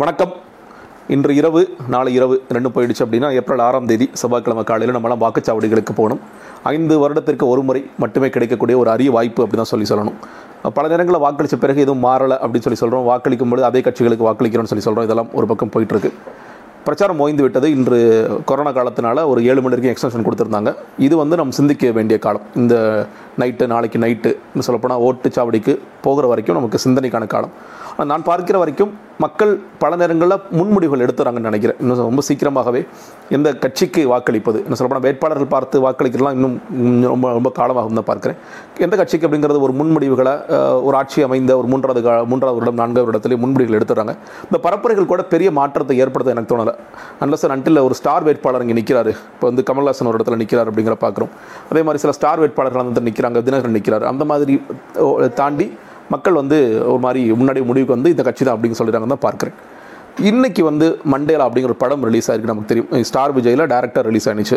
வணக்கம். இன்று இரவு நாளை இரவு ரெண்டும் போயிடுச்சு அப்படின்னா ஏப்ரல் ஆறாம் தேதி செவ்வாய்க்கிழமை காலையில் நம்மளாம் வாக்குச்சாவடிகளுக்கு போகணும். ஐந்து வருடத்திற்கு ஒரு முறை மட்டுமே கிடைக்கக்கூடிய ஒரு அரிய வாய்ப்பு அப்படி தான் சொல்லி சொல்லணும். பல நேரங்களில் வாக்களித்த பிறகு எதுவும் மாறலை அப்படின்னு சொல்லி சொல்கிறோம் வாக்களிக்கும் பொழுது அதே கட்சிகளுக்கு வாக்களிக்கிறோம்னு சொல்லி சொல்கிறோம் இதெல்லாம் ஒரு பக்கம் போயிட்டுருக்கு. பிரச்சாரம் ஓய்ந்து விட்டது. இன்று கொரோனா காலத்தினால ஒரு ஏழு மணி வரைக்கும் எக்ஸ்டென்ஷன் கொடுத்துருந்தாங்க. இது வந்து நம்ம சிந்திக்க வேண்டிய காலம். இந்த நைட்டு நாளைக்கு நைட்டு சொல்லப்போனால் ஓட்டுச்சாவடிக்கு போகிற வரைக்கும் நமக்கு சிந்தனைக்கான காலம். ஆனால் நான் பார்க்கிற வரைக்கும் மக்கள் பல நேரங்களில் முன்முடிவுகள் எடுத்துறாங்கன்னு நினைக்கிறேன். இன்னும் ரொம்ப சீக்கிரமாகவே எந்த கட்சிக்கு வாக்களிப்பது இன்னும் சொல்லப்போனால் வேட்பாளர்கள் பார்த்து வாக்களிக்கலாம் இன்னும் ரொம்ப ரொம்ப காலமாகும் தான் பார்க்குறேன். எந்த கட்சிக்கு அப்படிங்கிறது ஒரு முன்முடிவுகளை ஒரு ஆட்சி அமைந்த ஒரு மூன்றாவது கா மூன்றாவது வருடம் நான்காவது வருடத்திலே முன்முடிவுகள் எடுத்துறாங்க. இந்த பரப்புரைகள் கூட பெரிய மாற்றத்தை ஏற்படுத்த எனக்கு தோணலை. அன்லஸ் அன்டில் ஒரு ஸ்டார் வேட்பாளர் இங்கே நிற்கிறாரு இப்போ வந்து கமல்ஹாசன் ஒரு இடத்துல நிற்கிறார் அப்படிங்கிற பார்க்குறோம். அதே மாதிரி சில ஸ்டார் வேட்பாளர்கள் வந்து நிற்கிறாங்க தினகரன் நிற்கிறார் அந்த மாதிரி தாண்டி மக்கள் வந்து ஒரு மாதிரி முன்னாடி முடிவுக்கு வந்து இந்த கட்சி தான் அப்படின்னு சொல்லிடுறாங்க தான் பார்க்குறேன். இன்றைக்கி வந்து மண்டேலா அப்படிங்கிற ஒரு படம் ரிலீஸ் ஆயிருக்கு நமக்கு தெரியும். ஸ்டார் விஜயில் டேரக்டர் ரிலீஸ் ஆனிச்சு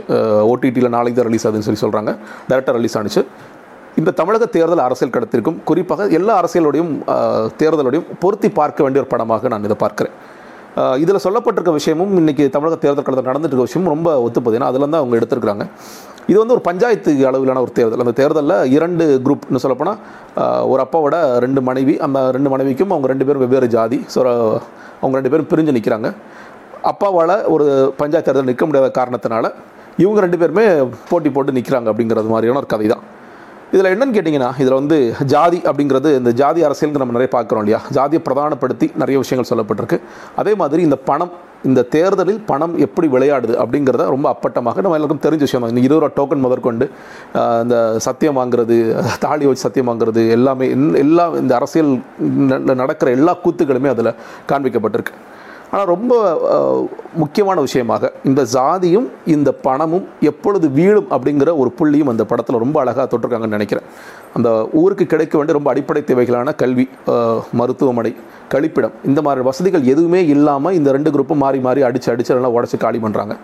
ஓடிடியில் நாளைக்கு தான் ரிலீஸ் ஆகுதுன்னு சொல்லி சொல்கிறாங்க டேரக்டர் ரிலீஸ் ஆனிச்சு. இந்த தமிழக தேர்தல் அரசியல் கடத்திற்கும் குறிப்பாக எல்லா அரசியலோடையும் தேர்தலோடையும் பொருத்தி பார்க்க வேண்டிய ஒரு படமாக நான் இதை பார்க்குறேன். இதில் சொல்லப்பட்டிருக்க விஷயமும் இன்றைக்கி தமிழக தேர்தல் கடத்தில் நடந்துட்டு இருக்க விஷயமும் ரொம்ப ஒத்துப்பது ஏன்னா அதில் தான் அவங்க எடுத்திருக்கிறாங்க. இது வந்து ஒரு பஞ்சாயத்து அளவிலான ஒரு தேர்தல். அந்த தேர்தலில் இரண்டு குரூப்னு சொல்லப்போனால் ஒரு அப்பாவோட ரெண்டு மனைவி அந்த ரெண்டு மனைவிக்கும் அவங்க ரெண்டு பேரும் வெவ்வேறு ஜாதி ஸோ அவங்க ரெண்டு பேரும் பிரிஞ்சு நிற்கிறாங்க அப்பாவால் ஒரு பஞ்சாயத்து தேர்தல் நிற்க முடியாத காரணத்தினால இவங்க ரெண்டு பேருமே போட்டி போட்டு நிற்கிறாங்க அப்படிங்கிறது மாதிரியான ஒரு கதை தான் இதில் என்னன்னு கேட்டிங்கன்னா இதில் வந்து ஜாதி அப்படிங்கிறது இந்த ஜாதி அரசியல் நம்ம நிறைய பார்க்குறோம் இல்லையா? ஜாதியை பிரதானப்படுத்தி நிறைய விஷயங்கள் சொல்லப்பட்டிருக்கு. அதே மாதிரி இந்த பணம் இந்த தேர்தலில் பணம் எப்படி விளையாடுது அப்படிங்கிறத ரொம்ப அப்பட்டமாக நம்ம எல்லாருக்கும் தெரிஞ்ச விஷயம் தான் இருபது ரூபா டோக்கன் முதற்கொண்டு இந்த சத்தியம் வாங்குறது தாலி வச்சு சத்தியம் வாங்குறது எல்லாமே எல்லா இந்த அரசியல் நடக்கிற எல்லா கூத்துகளுமே அதில் காண்பிக்கப்பட்டிருக்கு. ஆனால் ரொம்ப முக்கியமான விஷயமாக இந்த ஜாதியும் இந்த பணமும் எப்பொழுது வீழும் அப்படிங்கிற ஒரு புள்ளியும் அந்த படத்தில் ரொம்ப அழகாக தொட்டிருக்காங்கன்னு நினைக்கிறேன். அந்த ஊருக்கு கிடைக்க வேண்டிய ரொம்ப அடிப்படை தேவைகளான கல்வி மருத்துவமனை கழிப்பிடம் இந்த மாதிரி வசதிகள் எதுவுமே இல்லாமல் இந்த ரெண்டு குரூப்பும் மாறி மாறி அடித்து அடிச்சு எல்லாம் உடச்சி காலி பண்ணுறாங்க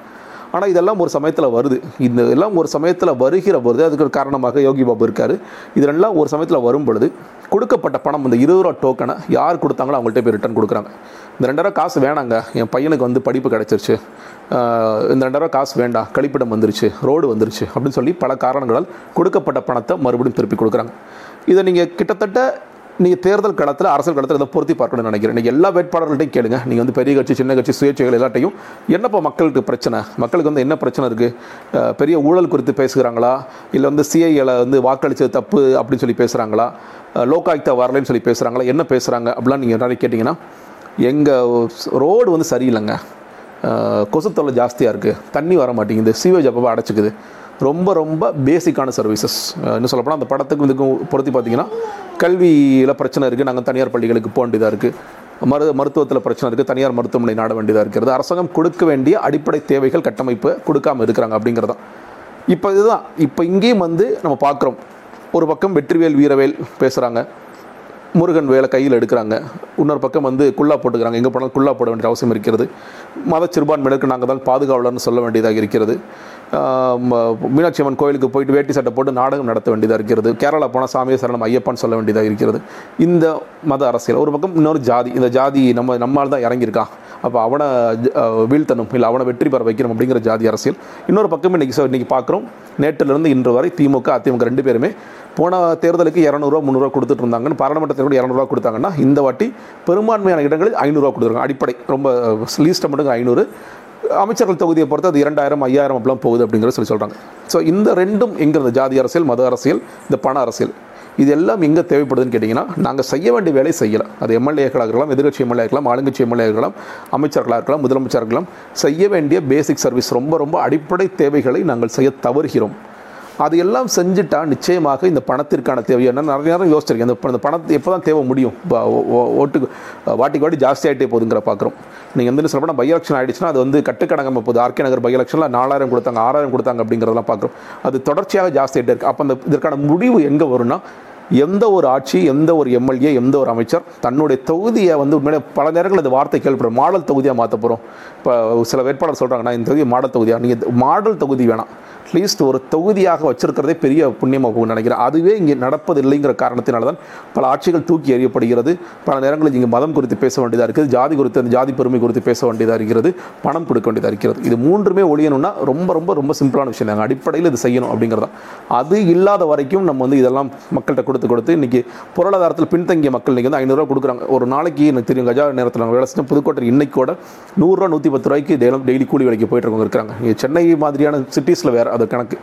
ஆனால் இதெல்லாம் ஒரு சமயத்தில் வருது. இந்த எல்லாம் ஒரு சமயத்தில் வருகிற பொழுது அதுக்கு காரணமாக யோகி பாபு இருக்கார். இதெல்லாம் ஒரு சமயத்தில் வரும் பொழுது கொடுக்கப்பட்ட பணம் இந்த இருபது ரூபா டோக்கனை யார் கொடுத்தாங்களோ அவங்கள்ட்ட போய் ரிட்டர்ன் கொடுக்குறாங்க. இந்த ரெண்டாயிரம் காசு வேணாங்க. என் பையனுக்கு வந்து படிப்பு கிடச்சிருச்சு. இந்த ரெண்டாயிரம் காசு வேண்டாம். கழிப்பிடம் வந்துருச்சு. ரோடு வந்துருச்சு. அப்படின்னு சொல்லி பல காரணங்களால் கொடுக்கப்பட்ட பணத்தை மறுபடியும் திருப்பி கொடுக்குறாங்க. இதை நீங்கள் கிட்டத்தட்ட நீங்கள் தேர்தல் களத்தில் அரசியல் களத்தில் இதை பொருத்தி பார்க்கணும்னு நினைக்கிறேன் நீங்கள் எல்லா வேட்பாளர்கள்ட்டையும் கேளுங்க. நீங்கள் வந்து பெரிய கட்சி சின்ன கட்சி சுயேட்சைகள் எல்லாத்தையும். என்னப்பா மக்களுக்கு பிரச்சனை? மக்களுக்கு வந்து என்ன பிரச்சனை இருக்குது பெரிய ஊழல் குறித்து பேசுகிறாங்களா? இல்லை வந்து சிஐஏல வந்து வாக்களித்தது தப்பு அப்படின்னு சொல்லி பேசுகிறாங்களா லோகாயுக்தா வரலைன்னு சொல்லி பேசுகிறாங்களா என்ன பேசுகிறாங்க அப்படிலாம் நீங்கள் நிறைய கேட்டிங்கன்னா எங்கள் ரோடு வந்து சரியில்லைங்க. கொசு தொல்லை ஜாஸ்தியாக இருக்குது தண்ணி வர மாட்டேங்குது சீவேஜ் அப்பப்போ அடைச்சிக்குது. ரொம்ப ரொம்ப பேசிக்கான சர்வீசஸ் இன்னும் சொல்லப்போனால் அந்த படத்துக்கும் இதுக்கும் பொருத்தி பார்த்தீங்கன்னா கல்வியில் பிரச்சனை இருக்குது நாங்கள் தனியார் பள்ளிகளுக்கு போக வேண்டியதாக இருக்குது மரு மருத்துவத்தில் பிரச்சனை இருக்குது தனியார் மருத்துவமனை நாட வேண்டியதாக இருக்கிறது. அரசாங்கம் கொடுக்க வேண்டிய அடிப்படை தேவைகள் கட்டமைப்பு கொடுக்காம இருக்கிறாங்க அப்படிங்கிறதான் இப்போ இதுதான். இப்போ இங்கேயும் வந்து நம்ம பார்க்குறோம் ஒரு பக்கம் வெற்றிவேல் வீரவேல் பேசுகிறாங்க முருகன் வேலை கையில் எடுக்கிறாங்க. இன்னொரு பக்கம் வந்து குல்லா போட்டுக்கிறாங்க. எங்கே போனாலும் குல்லா போட வேண்டிய அவசியம் இருக்கிறது. மத சிறுபான்மையினருக்கு நாங்கள் தான் பாதுகாவலர்னு சொல்ல வேண்டியதாக இருக்கிறது. மீனாட்சி அம்மன் கோயிலுக்கு போயிட்டு வேட்டி சட்டை போட்டு நாடகம் நடத்த வேண்டியதாக இருக்கிறது. கேரளா போனால் சாமியை சரணம் ஐயப்பான்னு சொல்ல வேண்டியதாக இருக்கிறது. இந்த மத அரசியல். ஒரு பக்கம் இன்னொரு ஜாதி. இந்த ஜாதி நம்ம நம்மால் தான் இறங்கியிருக்கான் அப்போ அவனை ஜ- வீழ்த்தணும் இல்லை அவனை வெற்றி பெற வைக்கணும் அப்படிங்கிற ஜாதி அரசியல். இன்னொரு பக்கம் இன்றைக்கி இன்றைக்கி இன்னைக்கு பார்க்குறோம் நேற்றிலிருந்து இன்று வரை திமுக அதிமுக ரெண்டு பேருமே போன தேர்தலுக்கு இரநூறுவா முந்நூறுவா கொடுத்துட்டு இருந்தாங்கன்னு பாராளுமன்ற தேர்தலுக்கு இரநூறுவா கொடுத்தாங்கன்னா இந்த வாட்டி பெரும்பான்மையான இடங்களில் ஐநூறுரூவா கொடுத்துருக்காங்க. அடிப்படை ரொம்ப லீஸ்ட்டை மட்டும் ஐநூறு. அமைச்சர்கள் தொகுதியை பொறுத்து அது இரண்டாயிரம் ஐயாயிரம் அப்படிலாம் போகுது அப்படிங்கிறத சொல்லி சொல்கிறாங்க ஸோ இந்த ரெண்டும் எங்கிறது? ஜாதி அரசியல் மத அரசியல் இந்த பண அரசியல். இது எல்லாம் எங்கே தேவைப்படுதுன்னு கேட்டிங்கன்னா நாங்கள் செய்ய வேண்டிய வேலை செய்யலாம். அது எம்எல்ஏக்களாக இருக்கலாம் எதிர்கட்சி எம்எல்ஏ இருக்கலாம் ஆளுங்கட்சி எம்எல்ஏ இருக்கலாம் அமைச்சர்களாக இருக்கலாம் முதலமைச்சர் இருக்கலாம் செய்ய வேண்டிய பேசிக் சர்வீஸ் ரொம்ப ரொம்ப அடிப்படை தேவைகளை நாங்கள் செய்ய தவறுகிறோம். அது எல்லாம் செஞ்சுட்டா நிச்சயமாக இந்த பணத்திற்கான தேவை. என்ன நிறைய நேரம் யோசிச்சிருக்கேன். இந்த இந்த பணத்தை எப்போ தான் தேவை முடியும்? ஓ- ஓட்டுக்கு வாட்டிக்கு வாட்டி ஜாஸ்தி ஆகிட்டே போகுதுங்கிற பார்க்குறோம் நீங்கள் வந்து சொல்லப்போனால் பை எலெக்ஷன் ஆகிடுச்சுன்னா அது வந்து கட்டுக்கடங்காம போகுது. ஆர்கே நகர் பை எலெக்ஷனில் நாலாயிரம் கொடுத்தாங்க ஆறாயிரம் கொடுத்தாங்க அப்படிங்கிறதெல்லாம் பார்க்குறோம் அது தொடர்ச்சியாக ஜாஸ்தி ஆகிட்டே இருக்குது அப்போ அந்த இதற்கான முடிவு எங்கே வரும்னா எந்த ஒரு ஆட்சி எந்த ஒரு எம்எல்ஏ எந்த ஒரு அமைச்சர் தன்னுடைய தொகுதியை வந்து உண்மையிலே பல நேரங்கள் இந்த வார்த்தை கேள்விப்படுறோம் மாடல் தொகுதியாக மாற்ற போகிறோம் இப்போ சில வேட்பாளர் சொல்கிறாங்க நான் இந்த தொகுதி மாடல் தொகுதியாக நீங்கள் மாடல் தொகுதி வேணாம். அட்லீஸ்ட் ஒரு தொகுதியாக வச்சிருக்கிறதே பெரிய புண்ணியமாக நினைக்கிறேன். அதுவே இங்கே நடப்பதில்லைங்கிற காரணத்தினால தான் பல ஆட்சிகள் தூக்கி எறியப்படுகிறது. பல நேரங்களில் இங்கே மதம் குறித்து பேச வேண்டியதாக இருக்குது. ஜாதி குறித்து அந்த ஜாதி பெருமை குறித்து பேச வேண்டியதாக இருக்கிறது. பணம் கொடுக்க வேண்டியதாக இருக்கிறது. இது மூன்றுமே ஒழியணும்னா ரொம்ப ரொம்ப ரொம்ப சிம்பிளான விஷயம் தாங்க அடிப்படையில் இது செய்யணும் அப்படிங்கிறதா அது இல்லாத வரைக்கும் நம்ம வந்து இதெல்லாம் மக்கள்கிட்ட கொடுத்து கொடுத்து இன்றைக்கி பொருளாதாரத்தில் பின்தங்கிய மக்கள் இன்னைக்கு வந்து ஐநூறுரூவா கொடுக்குறாங்க. ஒரு நாளைக்கு எனக்கு தெரியும் கஜா நேரத்தில் வேலை செஞ்சேன் புதுக்கோட்டை இன்னைக்கு கூட நூறுரூவா நூற்றி பத்து ரூபாய்க்கு டெய்லி டெய்லி கூலி வேலைக்கு போயிட்டு இருக்கவங்க இருக்காங்க சென்னை மாதிரியான சிட்டிஸில் வேறு അത് കണക്ക്.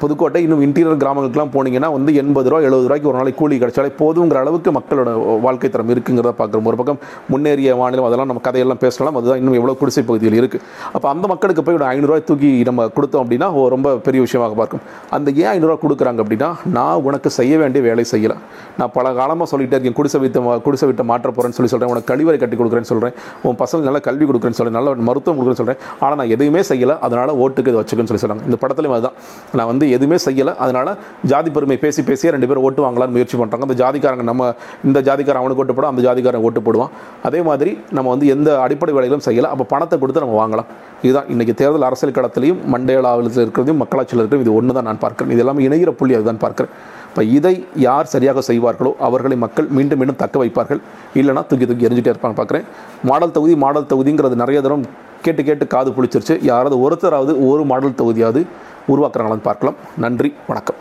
புதுக்கோட்டை இன்னும் இன்டீரியர் கிராமங்களுக்குலாம் போனீங்கன்னா வந்து எண்பது ரூபா எழுபது ரூபாய்க்கு ஒரு நாளைக்கு கூலி கிடைச்சாலே போதுங்கிற அளவுக்கு மக்களோட வாழ்க்கை தரம் இருக்குங்கிறத பார்க்குறோம். ஒரு பக்கம் முன்னேறிய மாநிலம் அதெல்லாம் நம்ம கதையெல்லாம் பேசலாம். அதுதான் இன்னும் எவ்வளோ குடிசை பகுதியில் இருக்குது அப்போ அந்த மக்களுக்கு போய் ஒரு ஐநூறுரூவா தூக்கி நம்ம கொடுத்தோம் அப்படின்னா ரொம்ப பெரிய விஷயமாக பார்க்கும். அந்த ஏன் ஐநூறுரூவா கொடுக்குறாங்க அப்படின்னா நான் உனக்கு செய்ய வேண்டிய வேலை செய்யலை. நான் பல காலமாக சொல்லிட்டே இருக்கேன் குடிசை வித்த குடிசை விட்ட மாற்ற போகிறேன்னு சொல்லி சொல்கிறேன் உனக்கு கழிவறை கட்டி கொடுக்குறேன்னு சொல்கிறேன் உன் பசங்க நல்ல கல்வி கொடுக்குறேன்னு சொல்கிறேன் நல்ல மருத்துவம் கொடுக்குறேன்னு சொல்கிறேன் ஆனால் நான் எதுவுமே செய்யலை அதனால் ஓட்டுக்கு இதை வச்சுக்கன்னு சொல்லி சொல்கிறாங்க இந்த படத்துலையும் அதுதான். நான் வந்து எதுவுமே செய்யலை. அதனால் ஜாதி பெருமை பேசி பேசியே ரெண்டு பேரும் ஓட்டு வாங்கலாம்னு முயற்சி பண்ணுறாங்க அந்த ஜாதிக்காரங்க நம்ம இந்த ஜாதிக்காரன் அவனுக்கு ஓட்டு போடும் அந்த ஜாதிக்காரன் ஓட்டு போடுவான். அதே மாதிரி நம்ம வந்து எந்த அடிப்படை வேலைகளும் செய்யலை. அப்போ பணத்தை கொடுத்து நம்ம வாங்கலாம். இதுதான் இன்றைக்கி தேர்தல் அரசியல் களத்திலையும் மண்டேலாவில் இருக்கிறதையும் மக்களாட்சியில் இருக்கிறது இது ஒன்று தான் நான் பார்க்குறேன். இது எல்லாமே இணைகிற புள்ளி அதுதான் பார்க்குறேன். இப்போ இதை யார் சரியாக செய்வார்களோ அவர்களை மக்கள் மீண்டும் மீண்டும் தக்க வைப்பார்கள். இல்லைனா தூக்கி தூக்கி எரிஞ்சிட்டே இருப்பாங்க பார்க்குறேன் மாடல் தொகுதி மாடல் தொகுதிங்கிறது நிறைய தரம் கேட்டு கேட்டு காது புளிச்சிருச்சு. யாராவது ஒருத்தராவது ஒரு மாடல் தொகுதியாவது உருவாக்குறாங்களான்னு பார்க்கலாம். நன்றி வணக்கம்.